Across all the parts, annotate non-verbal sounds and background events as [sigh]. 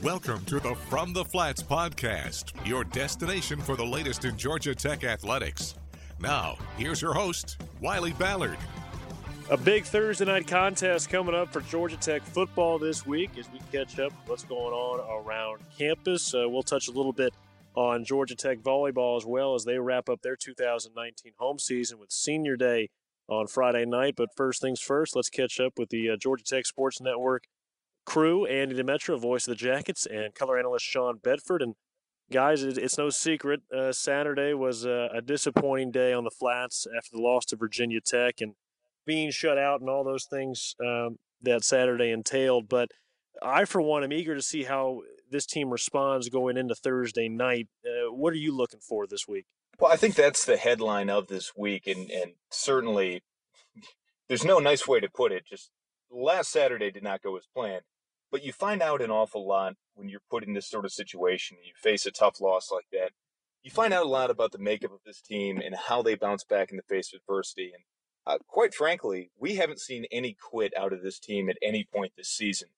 Welcome to the From the Flats podcast, your destination for the latest in Georgia Tech athletics. Now, here's your host, Wiley Ballard. A big Thursday night contest coming up for Georgia Tech football this week as we catch up what's going on around campus. Uh, we'll touch a little bit on Georgia Tech volleyball as well as they wrap up their 2019 home season with Senior Day on Friday night. But first things first, let's catch up with the uh, Georgia Tech Sports Network crew, Andy Demetra, voice of the Jackets, and color analyst Sean Bedford. And guys, it's no secret. Uh, Saturday was a, a, disappointing day on the flats after the loss to Virginia Tech and being shut out and all those things um, that Saturday entailed. But I, for one, am eager to see how this team responds going into Thursday night. Uh, what are you looking for this week? Well, I think that's the headline of this week, and and certainly there's no nice way to put it. Just last Saturday did not go as planned. But you find out an awful lot when you're put in this sort of situation. And you face a tough loss like that. You find out a lot about the makeup of this team and how they bounce back in the face of adversity. And uh, quite frankly, we haven't seen any quit out of this team at any point this season.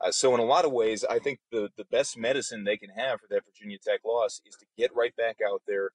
Uh, so in a lot of ways, I think the the best medicine they can have for that Virginia Tech loss is to get right back out there,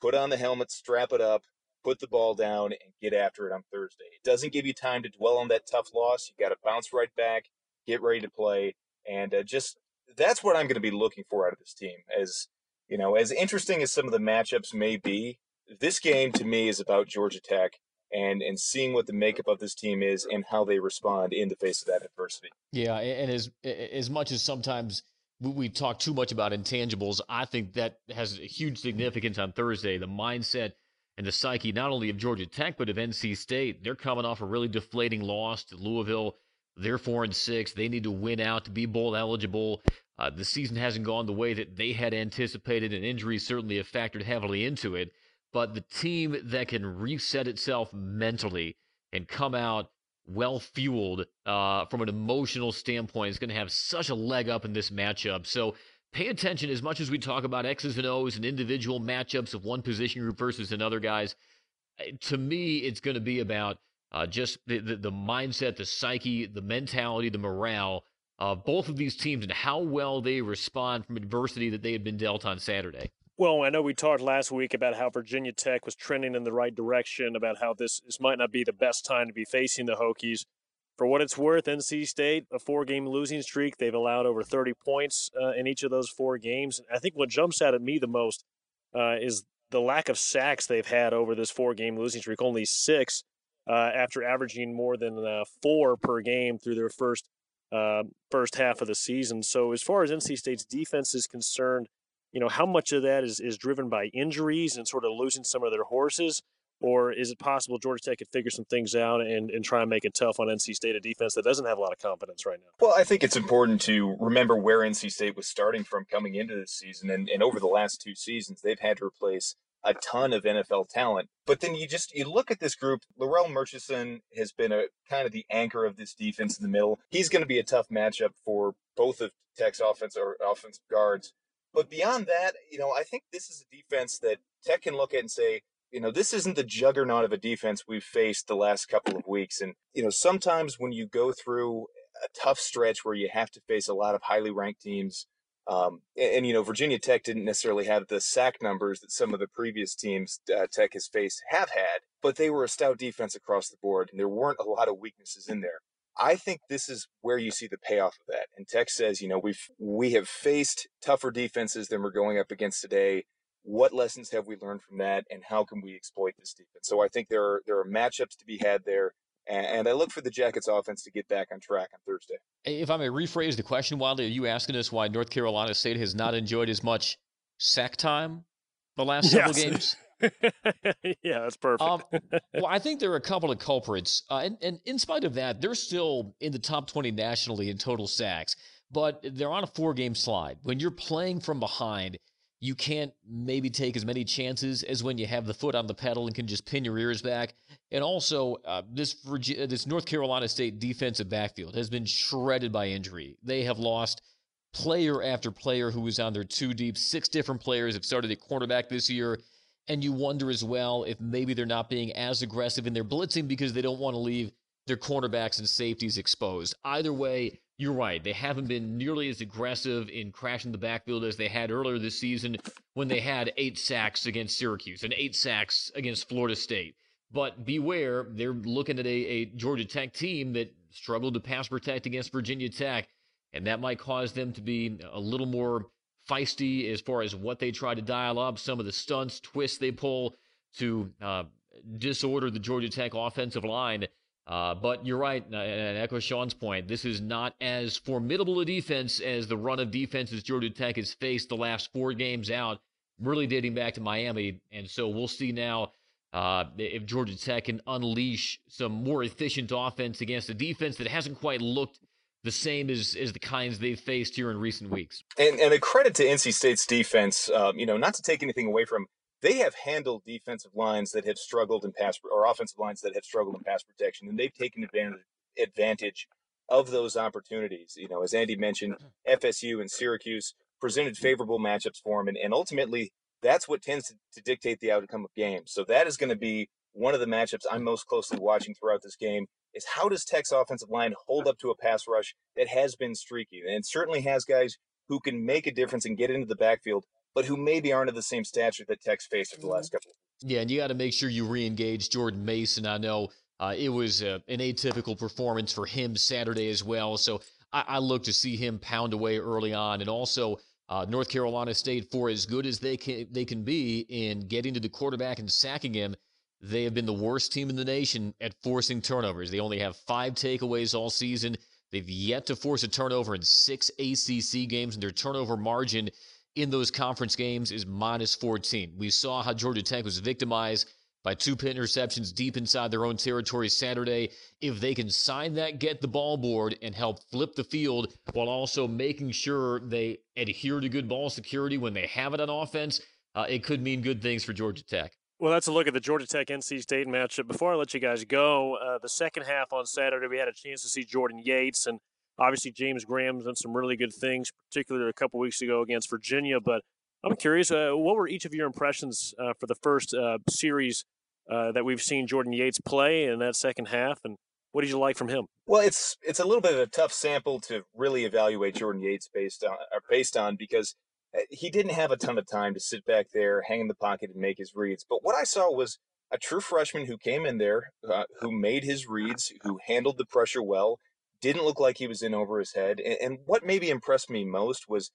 put on the helmet, strap it up, put the ball down, and get after it on Thursday. It doesn't give you time to dwell on that tough loss. You got to bounce right back get ready to play, and uh, just that's what I'm going to be looking for out of this team. As you know, as interesting as some of the matchups may be, this game to me is about Georgia Tech and and seeing what the makeup of this team is and how they respond in the face of that adversity. Yeah, and as as much as sometimes we talk too much about intangibles, I think that has a huge significance on Thursday. The mindset and the psyche not only of Georgia Tech but of NC State. They're coming off a really deflating loss to Louisville they're four and six. They need to win out to be bowl eligible. Uh, the season hasn't gone the way that they had anticipated, and injuries certainly have factored heavily into it. But the team that can reset itself mentally and come out well fueled uh, from an emotional standpoint is going to have such a leg up in this matchup. So pay attention as much as we talk about X's and O's and individual matchups of one position group versus another, guys. To me, it's going to be about uh, just the, the, the mindset, the psyche, the mentality, the morale of both of these teams and how well they respond from adversity that they had been dealt on Saturday. Well, I know we talked last week about how Virginia Tech was trending in the right direction, about how this, this might not be the best time to be facing the Hokies. For what it's worth, NC State, a four game losing streak, they've allowed over 30 points uh, in each of those four games. I think what jumps out at me the most uh, is the lack of sacks they've had over this four game losing streak, only six uh, after averaging more than uh, four per game through their first uh, first half of the season. So as far as NC State's defense is concerned, you know how much of that is is driven by injuries and sort of losing some of their horses, or is it possible Georgia Tech could figure some things out and, and try and make it tough on NC State, a defense that doesn't have a lot of confidence right now? Well, I think it's important to remember where NC State was starting from coming into this season, and, and over the last two seasons, they've had to replace a ton of NFL talent. But then you just you look at this group. Larrell Murchison has been a kind of the anchor of this defense in the middle. He's going to be a tough matchup for both of Tech's offense or offensive guards. But beyond that, you know, I think this is a defense that Tech can look at and say, you know, this isn't the juggernaut of a defense we've faced the last couple of weeks. And, you know, sometimes when you go through a tough stretch where you have to face a lot of highly ranked teams, um, and, and, you know, Virginia Tech didn't necessarily have the sack numbers that some of the previous teams uh, Tech has faced have had, but they were a stout defense across the board, and there weren't a lot of weaknesses in there. I think this is where you see the payoff of that. And Tech says, you know, we've we have faced tougher defenses than we're going up against today. What lessons have we learned from that, and how can we exploit this defense? So I think there are there are matchups to be had there and I look for the Jackets offense to get back on track on Thursday. If I may rephrase the question, Wiley, are you asking us why North Carolina State has not enjoyed as much sack time the last several games? [laughs] yeah, that's perfect. Um, [laughs] well, I think there are a couple of culprits, uh, and, and in spite of that, they're still in the top 20 nationally in total sacks, but they're on a four game slide. When you're playing from behind, you can't maybe take as many chances as when you have the foot on the pedal and can just pin your ears back. And also, uh, this Virginia, this North Carolina State defensive backfield has been shredded by injury. They have lost player after player who was on their two deep. Six different players have started at cornerback this year. And you wonder as well if maybe they're not being as aggressive in their blitzing because they don't want to leave their cornerbacks and safeties exposed. Either way, you're right. They haven't been nearly as aggressive in crashing the backfield as they had earlier this season when they had eight sacks against Syracuse and eight sacks against Florida State. But beware, they're looking at a, a Georgia Tech team that struggled to pass protect against Virginia Tech, and that might cause them to be a little more feisty as far as what they try to dial up, some of the stunts, twists they pull to uh, disorder the Georgia Tech offensive line. Uh, but you're right, and echo Sean's point. This is not as formidable a defense as the run of defenses Georgia Tech has faced the last four games out, really dating back to Miami. And so we'll see now uh, if Georgia Tech can unleash some more efficient offense against a defense that hasn't quite looked the same as, as the kinds they've faced here in recent weeks. And, and a credit to NC State's defense, um, you know, not to take anything away from they have handled defensive lines that have struggled in pass or offensive lines that have struggled in pass protection, and they've taken advantage advantage of those opportunities. You know, as Andy mentioned, mm-hmm. FSU and Syracuse presented favorable matchups for them, and, and ultimately that's what tends to, to dictate the outcome of games. So that is going to be one of the matchups I'm most closely watching throughout this game. Is how does Tech's offensive line hold up to a pass rush that has been streaky and certainly has guys who can make a difference and get into the backfield but who maybe aren't of the same stature that Tech's faced over the last couple of weeks. Yeah, and you got to make sure you re-engage Jordan Mason. I know uh, it was uh, an atypical performance for him Saturday as well, so I, I look to see him pound away early on, and also. Uh, North Carolina State, for as good as they can they can be in getting to the quarterback and sacking him, they have been the worst team in the nation at forcing turnovers. They only have five takeaways all season. They've yet to force a turnover in six ACC games, and their turnover margin in those conference games is minus 14. We saw how Georgia Tech was victimized by two pin interceptions deep inside their own territory Saturday. If they can sign that, get the ball board, and help flip the field while also making sure they adhere to good ball security when they have it on offense, uh, it could mean good things for Georgia Tech. Well, that's a look at the Georgia Tech NC State matchup. Before I let you guys go, uh, the second half on Saturday, we had a chance to see Jordan Yates and Obviously, James Graham's done some really good things, particularly a couple weeks ago against Virginia. But I'm curious, uh, what were each of your impressions uh, for the first uh, series uh, that we've seen Jordan Yates play in that second half, and what did you like from him? Well, it's it's a little bit of a tough sample to really evaluate Jordan Yates based on based on because uh, he didn't have a ton of time to sit back there, hang in the pocket, and make his reads. But what I saw was a true freshman who came in there, uh, who made his reads, who handled the pressure well, didn't look like he was in over his head. And, and what maybe impressed me most was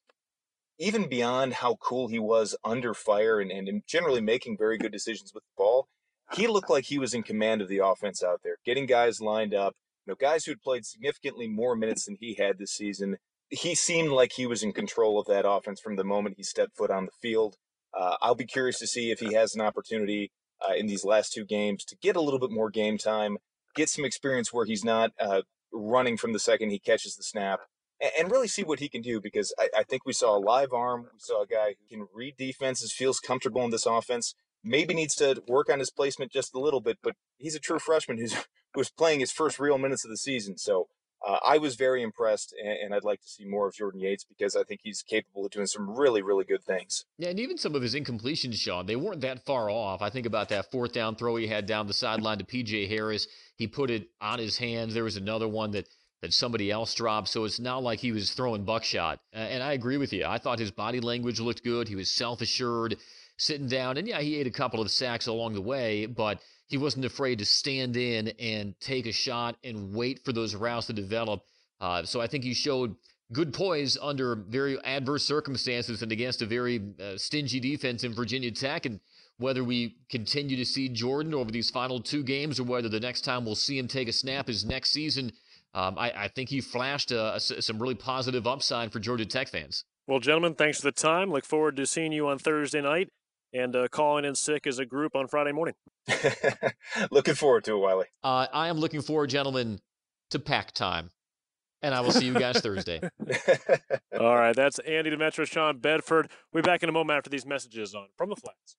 even beyond how cool he was under fire and, and generally making very good decisions with the ball, he looked like he was in command of the offense out there, getting guys lined up. You know, guys who had played significantly more minutes than he had this season. He seemed like he was in control of that offense from the moment he stepped foot on the field. Uh, I'll be curious to see if he has an opportunity uh, in these last two games to get a little bit more game time, get some experience where he's not uh, running from the second he catches the snap and, really see what he can do because I, I, think we saw a live arm. We saw a guy who can read defenses, feels comfortable in this offense. Maybe needs to work on his placement just a little bit, but he's a true freshman who's [laughs] who's playing his first real minutes of the season. So uh, I was very impressed, and, and, I'd like to see more of Jordan Yates because I think he's capable of doing some really, really good things. Yeah, and even some of his incompletions, Sean, they weren't that far off. I think about that fourth down throw he had down the sideline to PJ Harris. He put it on his hands. There was another one that that somebody else dropped. So it's not like he was throwing buckshot. and I agree with you. I thought his body language looked good. He was self assured, sitting down, and yeah, he ate a couple of sacks along the way, but he wasn't afraid to stand in and take a shot and wait for those routes to develop. Uh, so I think he showed good poise under very adverse circumstances and against a very uh, stingy defense in Virginia Tech. And whether we continue to see Jordan over these final two games or whether the next time we'll see him take a snap is next season, um, I, I, think he flashed some really positive upside for Georgia Tech fans. Well, gentlemen, thanks for the time. Look forward to seeing you on Thursday night and uh, calling in sick as a group on Friday morning. [laughs] looking forward to it, Wiley. Uh, I am looking forward, gentlemen, to pack time. And I will see you guys [laughs] Thursday. [laughs] All right. That's Andy Demetra, Sean Bedford. We'll be back in a moment after these messages on From the Flats.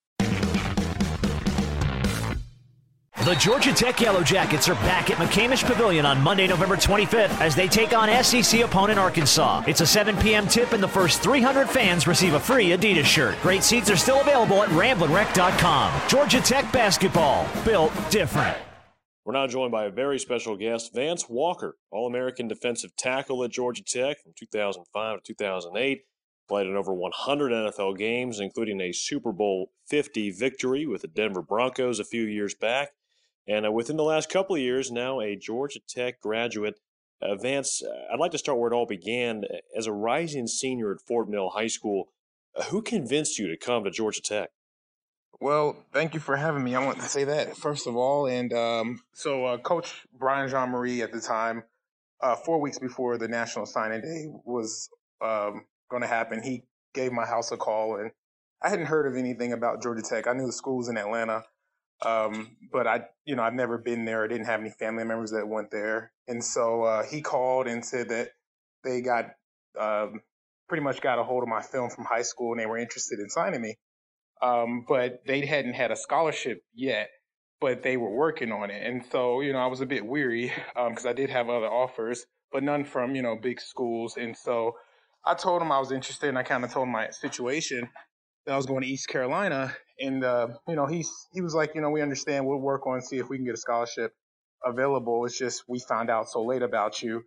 The Georgia Tech Yellow Jackets are back at McCamish Pavilion on Monday, November 25th as they take on SEC opponent Arkansas. It's a 7 p.m. tip, and the first 300 fans receive a free Adidas shirt. Great seats are still available at ramblinwreck.com. Georgia Tech basketball, built different. We're now joined by a very special guest, Vance Walker, All American defensive tackle at Georgia Tech from 2005 to 2008. Played in over 100 NFL games, including a Super Bowl 50 victory with the Denver Broncos a few years back. And uh, within the last couple of years, now a Georgia Tech graduate. Uh, Vance, uh, I'd like to start where it all began. As a rising senior at Fort Mill High School, uh, who convinced you to come to Georgia Tech? Well, thank you for having me. I want to say that first of all. And um, so, uh, Coach Brian Jean-Mary at the time, uh, four weeks before the National Signing Day was um, going to happen, he gave my house a call, and I hadn't heard of anything about Georgia Tech. I knew the school was in Atlanta, um, but I, you know, I've never been there. I didn't have any family members that went there, and so uh, he called and said that they got um, pretty much got a hold of my film from high school, and they were interested in signing me um, but they hadn't had a scholarship yet, but they were working on it. And so, you know, I was a bit weary because um, I did have other offers, but none from, you know, big schools. And so I told them I was interested and I kind of told my situation that I was going to East Carolina. And, uh, you know, he's, he was like, you know, we understand. We'll work on, see if we can get a scholarship available. It's just we found out so late about you.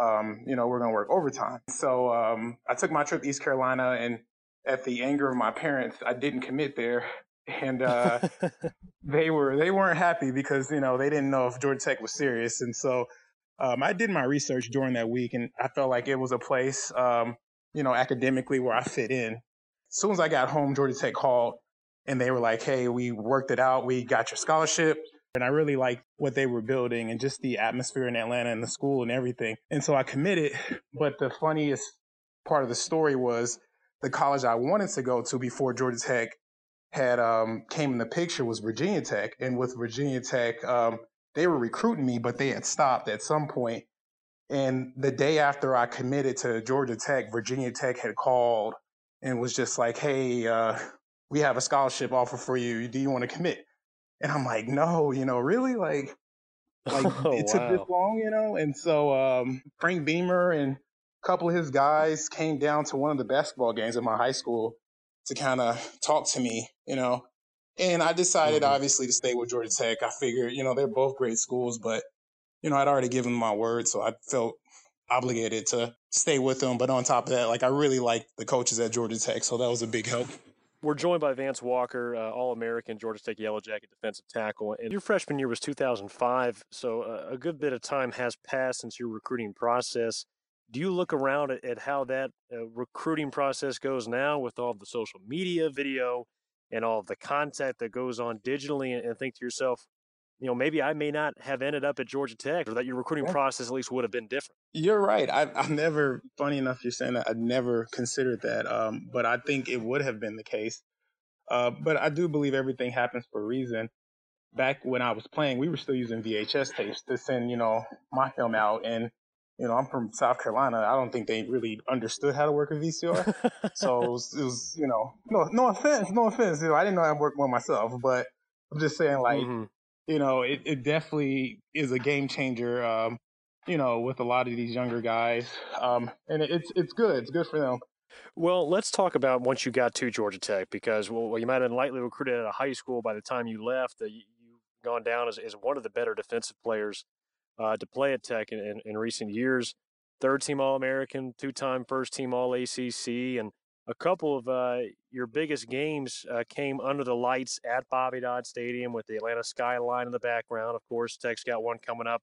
Um, you know, we're going to work overtime. So um, I took my trip to East Carolina and at the anger of my parents, I didn't commit there, and uh, [laughs] they were they weren't happy because you know they didn't know if Georgia Tech was serious, and so um, I did my research during that week, and I felt like it was a place, um, you know, academically where I fit in. As soon as I got home, Georgia Tech called, and they were like, "Hey, we worked it out. We got your scholarship." And I really liked what they were building and just the atmosphere in Atlanta and the school and everything. And so I committed. But the funniest part of the story was the college I wanted to go to before Georgia Tech had um, came in the picture was Virginia Tech, and with Virginia Tech, um, they were recruiting me, but they had stopped at some point. And the day after I committed to Georgia Tech, Virginia Tech had called and was just like, "Hey, uh, we have a scholarship offer for you. Do you want to commit?" And I'm like, "No, you know, really, like." [laughs] Like oh, it took wow. this long, you know, and so um, Frank Beamer and a couple of his guys came down to one of the basketball games at my high school to kind of talk to me, you know. And I decided, mm-hmm. obviously, to stay with Georgia Tech. I figured, you know, they're both great schools, but, you know, I'd already given my word, so I felt obligated to stay with them. But on top of that, like, I really liked the coaches at Georgia Tech, so that was a big help. We're joined by Vance Walker, uh, All American, Georgia State Yellow Jacket defensive tackle. And your freshman year was 2005, so uh, a good bit of time has passed since your recruiting process do you look around at, at how that uh, recruiting process goes now with all the social media video and all the content that goes on digitally and, and, think to yourself you know maybe i may not have ended up at georgia tech or that your recruiting process at least would have been different you're right I, have never funny enough you're saying that i never considered that um, but i think it would have been the case uh, but i do believe everything happens for a reason back when i was playing we were still using vhs tapes to send you know my film out and you know, I'm from South Carolina. I don't think they really understood how to work a VCR. so it was, it was, you know, no, no offense, no offense. You know, I didn't know how to work one myself, but I'm just saying, like, mm-hmm. You know, it, it definitely is a game changer. Um, you know, with a lot of these younger guys, um, and it, it's it's good. It's good for them. Well, let's talk about once you got to Georgia Tech because well, you might have been lightly recruited at a high school by the time you left. Uh, you, you've gone down as, as one of the better defensive players uh, to play at Tech in, in, in recent years. Third team All American, two time first team All ACC, and a couple of uh, your biggest games uh, came under the lights at Bobby Dodd Stadium with the Atlanta skyline in the background. Of course, Tech's got one coming up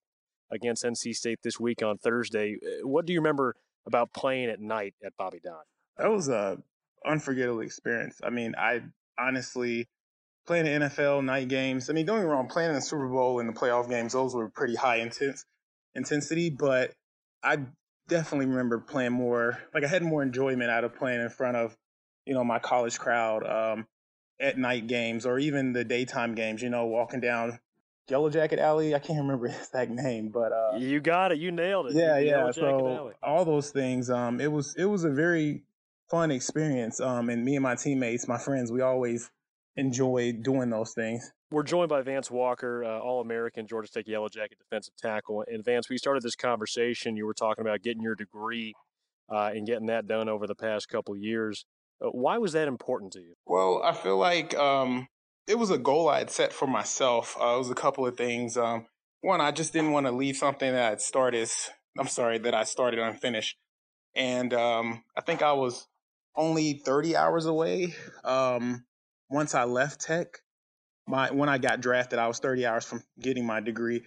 against NC State this week on Thursday. Uh, what do you remember about playing at night at Bobby Dodd? That was a unforgettable experience. I mean, I honestly playing the NFL night games. I mean, don't get me wrong, playing in the Super Bowl and the playoff games, those were pretty high intense intensity, but I definitely remember playing more like I had more enjoyment out of playing in front of, you know, my college crowd, um, at night games or even the daytime games, you know, walking down Yellow Jacket Alley. I can't remember [laughs] his exact name, but uh, you got it. You nailed it. Yeah, yeah. So all those things. Um, it was it was a very fun experience. Um, and me and my teammates, my friends, we always enjoy doing those things. We're joined by Vance Walker, uh, All American Georgia State Yellow Jacket defensive tackle. And Vance, we started this conversation. You were talking about getting your degree uh, and getting that done over the past couple years. Uh, why was that important to you? Well, I feel like um, it was a goal I had set for myself. Uh, it was a couple of things. Um, one, I just didn't want to leave something that I started. I'm sorry that I started unfinished, and um, I think I was only 30 hours away um, once I left Tech. My when I got drafted, I was 30 hours from getting my degree,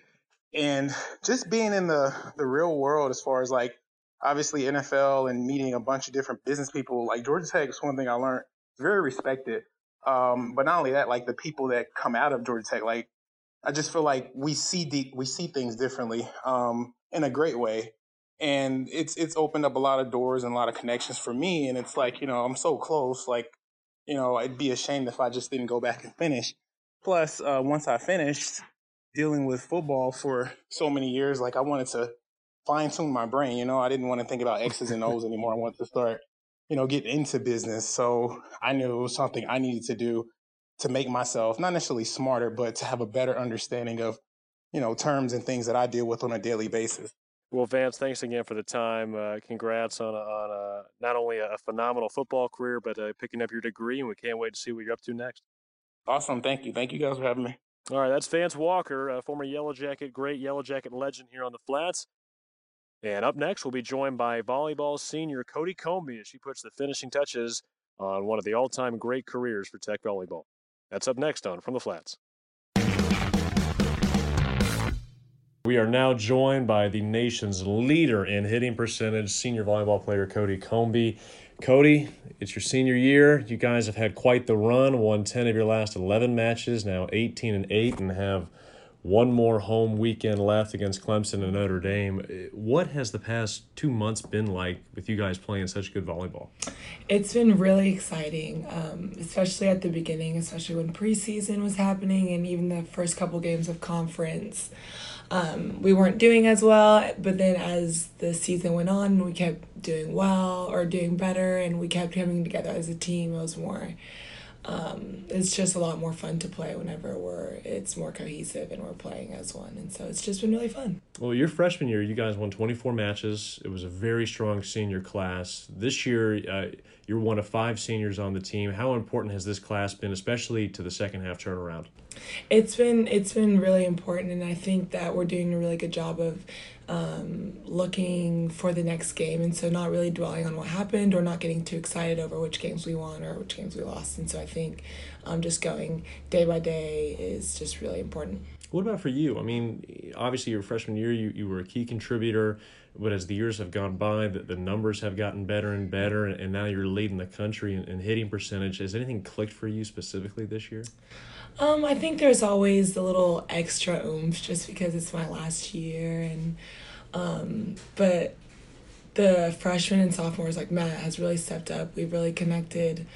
and just being in the the real world as far as like obviously NFL and meeting a bunch of different business people. Like Georgia Tech is one thing I learned. It's very respected. Um, but not only that, like the people that come out of Georgia Tech, like I just feel like we see deep, we see things differently um, in a great way, and it's it's opened up a lot of doors and a lot of connections for me. And it's like you know I'm so close, like you know I'd be ashamed if I just didn't go back and finish. Plus, uh, once I finished dealing with football for so many years, like I wanted to fine tune my brain. You know, I didn't want to think about X's and O's anymore. I wanted to start, you know, get into business. So I knew it was something I needed to do to make myself not necessarily smarter, but to have a better understanding of, you know, terms and things that I deal with on a daily basis. Well, Vance, thanks again for the time. Uh, congrats on, on not only a phenomenal football career, but uh, picking up your degree, and we can't wait to see what you're up to next. Awesome. Thank you. Thank you guys for having me. All right, that's Vance Walker, a former Yellow Jacket, great Yellow Jacket legend here on the Flats. And up next, we'll be joined by volleyball senior Cody Comby as she puts the finishing touches on one of the all time great careers for Tech Volleyball. That's up next on From the Flats. We are now joined by the nation's leader in hitting percentage, senior volleyball player Cody Comby. Cody, it's your senior year. You guys have had quite the run, won 10 of your last 11 matches, now 18 and 8, and have one more home weekend left against Clemson and Notre Dame. What has the past two months been like with you guys playing such good volleyball? It's been really exciting, um, especially at the beginning, especially when preseason was happening and even the first couple games of conference. Um, we weren't doing as well, but then as the season went on, we kept doing well or doing better, and we kept coming together as a team. It was more um, it's just a lot more fun to play whenever we're it's more cohesive and we're playing as one. And so it's just been really fun. Well your freshman year you guys won 24 matches. It was a very strong senior class. This year uh, you're one of five seniors on the team how important has this class been especially to the second half turnaround it's been it's been really important and i think that we're doing a really good job of um, looking for the next game. And so not really dwelling on what happened or not getting too excited over which games we won or which games we lost. And so I think um, just going day by day is just really important. What about for you? I mean, obviously, your freshman year, you, you were a key contributor, but as the years have gone by, the, the numbers have gotten better and better, and, and now you're leading the country in, in hitting percentage. Has anything clicked for you specifically this year? Um, I think there's always a little extra oomph just because it's my last year and um, but the freshmen and sophomores like Matt has really stepped up. We've really connected.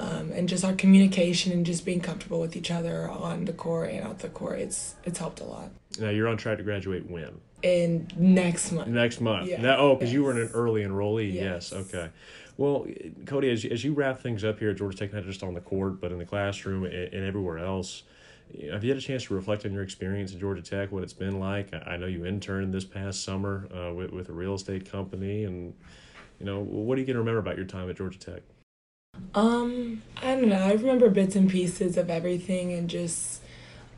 Um, and just our communication and just being comfortable with each other on the court and out the court, it's it's helped a lot. Now you're on track to graduate when? In next month. Next month. Yeah. Now, oh, because yes. you were an early enrollee. Yes. yes. Okay. Well, Cody, as, as you wrap things up here at Georgia Tech, not just on the court, but in the classroom and, and everywhere else, have you had a chance to reflect on your experience at Georgia Tech, what it's been like? I know you interned this past summer uh, with, with a real estate company, and you know, what are you going to remember about your time at Georgia Tech? Um, I don't know. I remember bits and pieces of everything, and just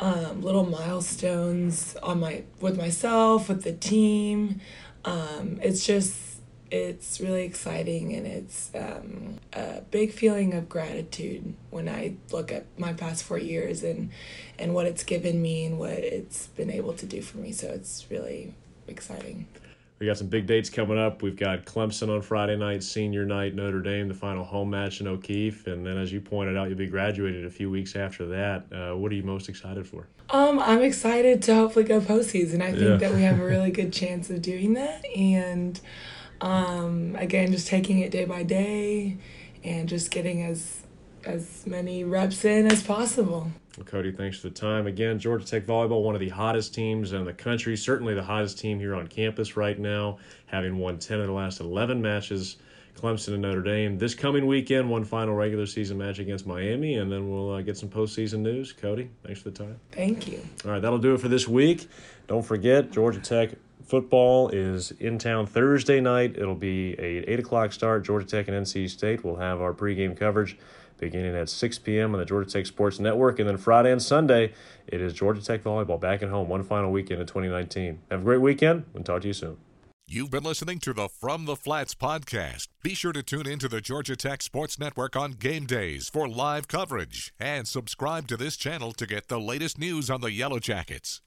um, little milestones on my with myself, with the team. Um, it's just it's really exciting and it's um, a big feeling of gratitude when I look at my past four years and and what it's given me and what it's been able to do for me. So it's really exciting. We got some big dates coming up. We've got Clemson on Friday night, senior night, Notre Dame, the final home match in O'Keefe, and then as you pointed out, you'll be graduated a few weeks after that. Uh, what are you most excited for? Um, I'm excited to hopefully go postseason. I think yeah. that we have a really [laughs] good chance of doing that, and um, again, just taking it day by day and just getting as as many reps in as possible. Well, Cody, thanks for the time. Again, Georgia Tech Volleyball, one of the hottest teams in the country, certainly the hottest team here on campus right now, having won 10 of the last 11 matches. Clemson and Notre Dame. This coming weekend, one final regular season match against Miami, and then we'll uh, get some postseason news. Cody, thanks for the time. Thank you. All right, that'll do it for this week. Don't forget, Georgia Tech football is in town Thursday night. It'll be a 8 o'clock start. Georgia Tech and NC State will have our pregame coverage beginning at 6 p.m. on the Georgia Tech Sports Network. And then Friday and Sunday, it is Georgia Tech volleyball back at home, one final weekend in 2019. Have a great weekend and talk to you soon. You've been listening to the From the Flats podcast. Be sure to tune in to the Georgia Tech Sports Network on game days for live coverage and subscribe to this channel to get the latest news on the Yellow Jackets.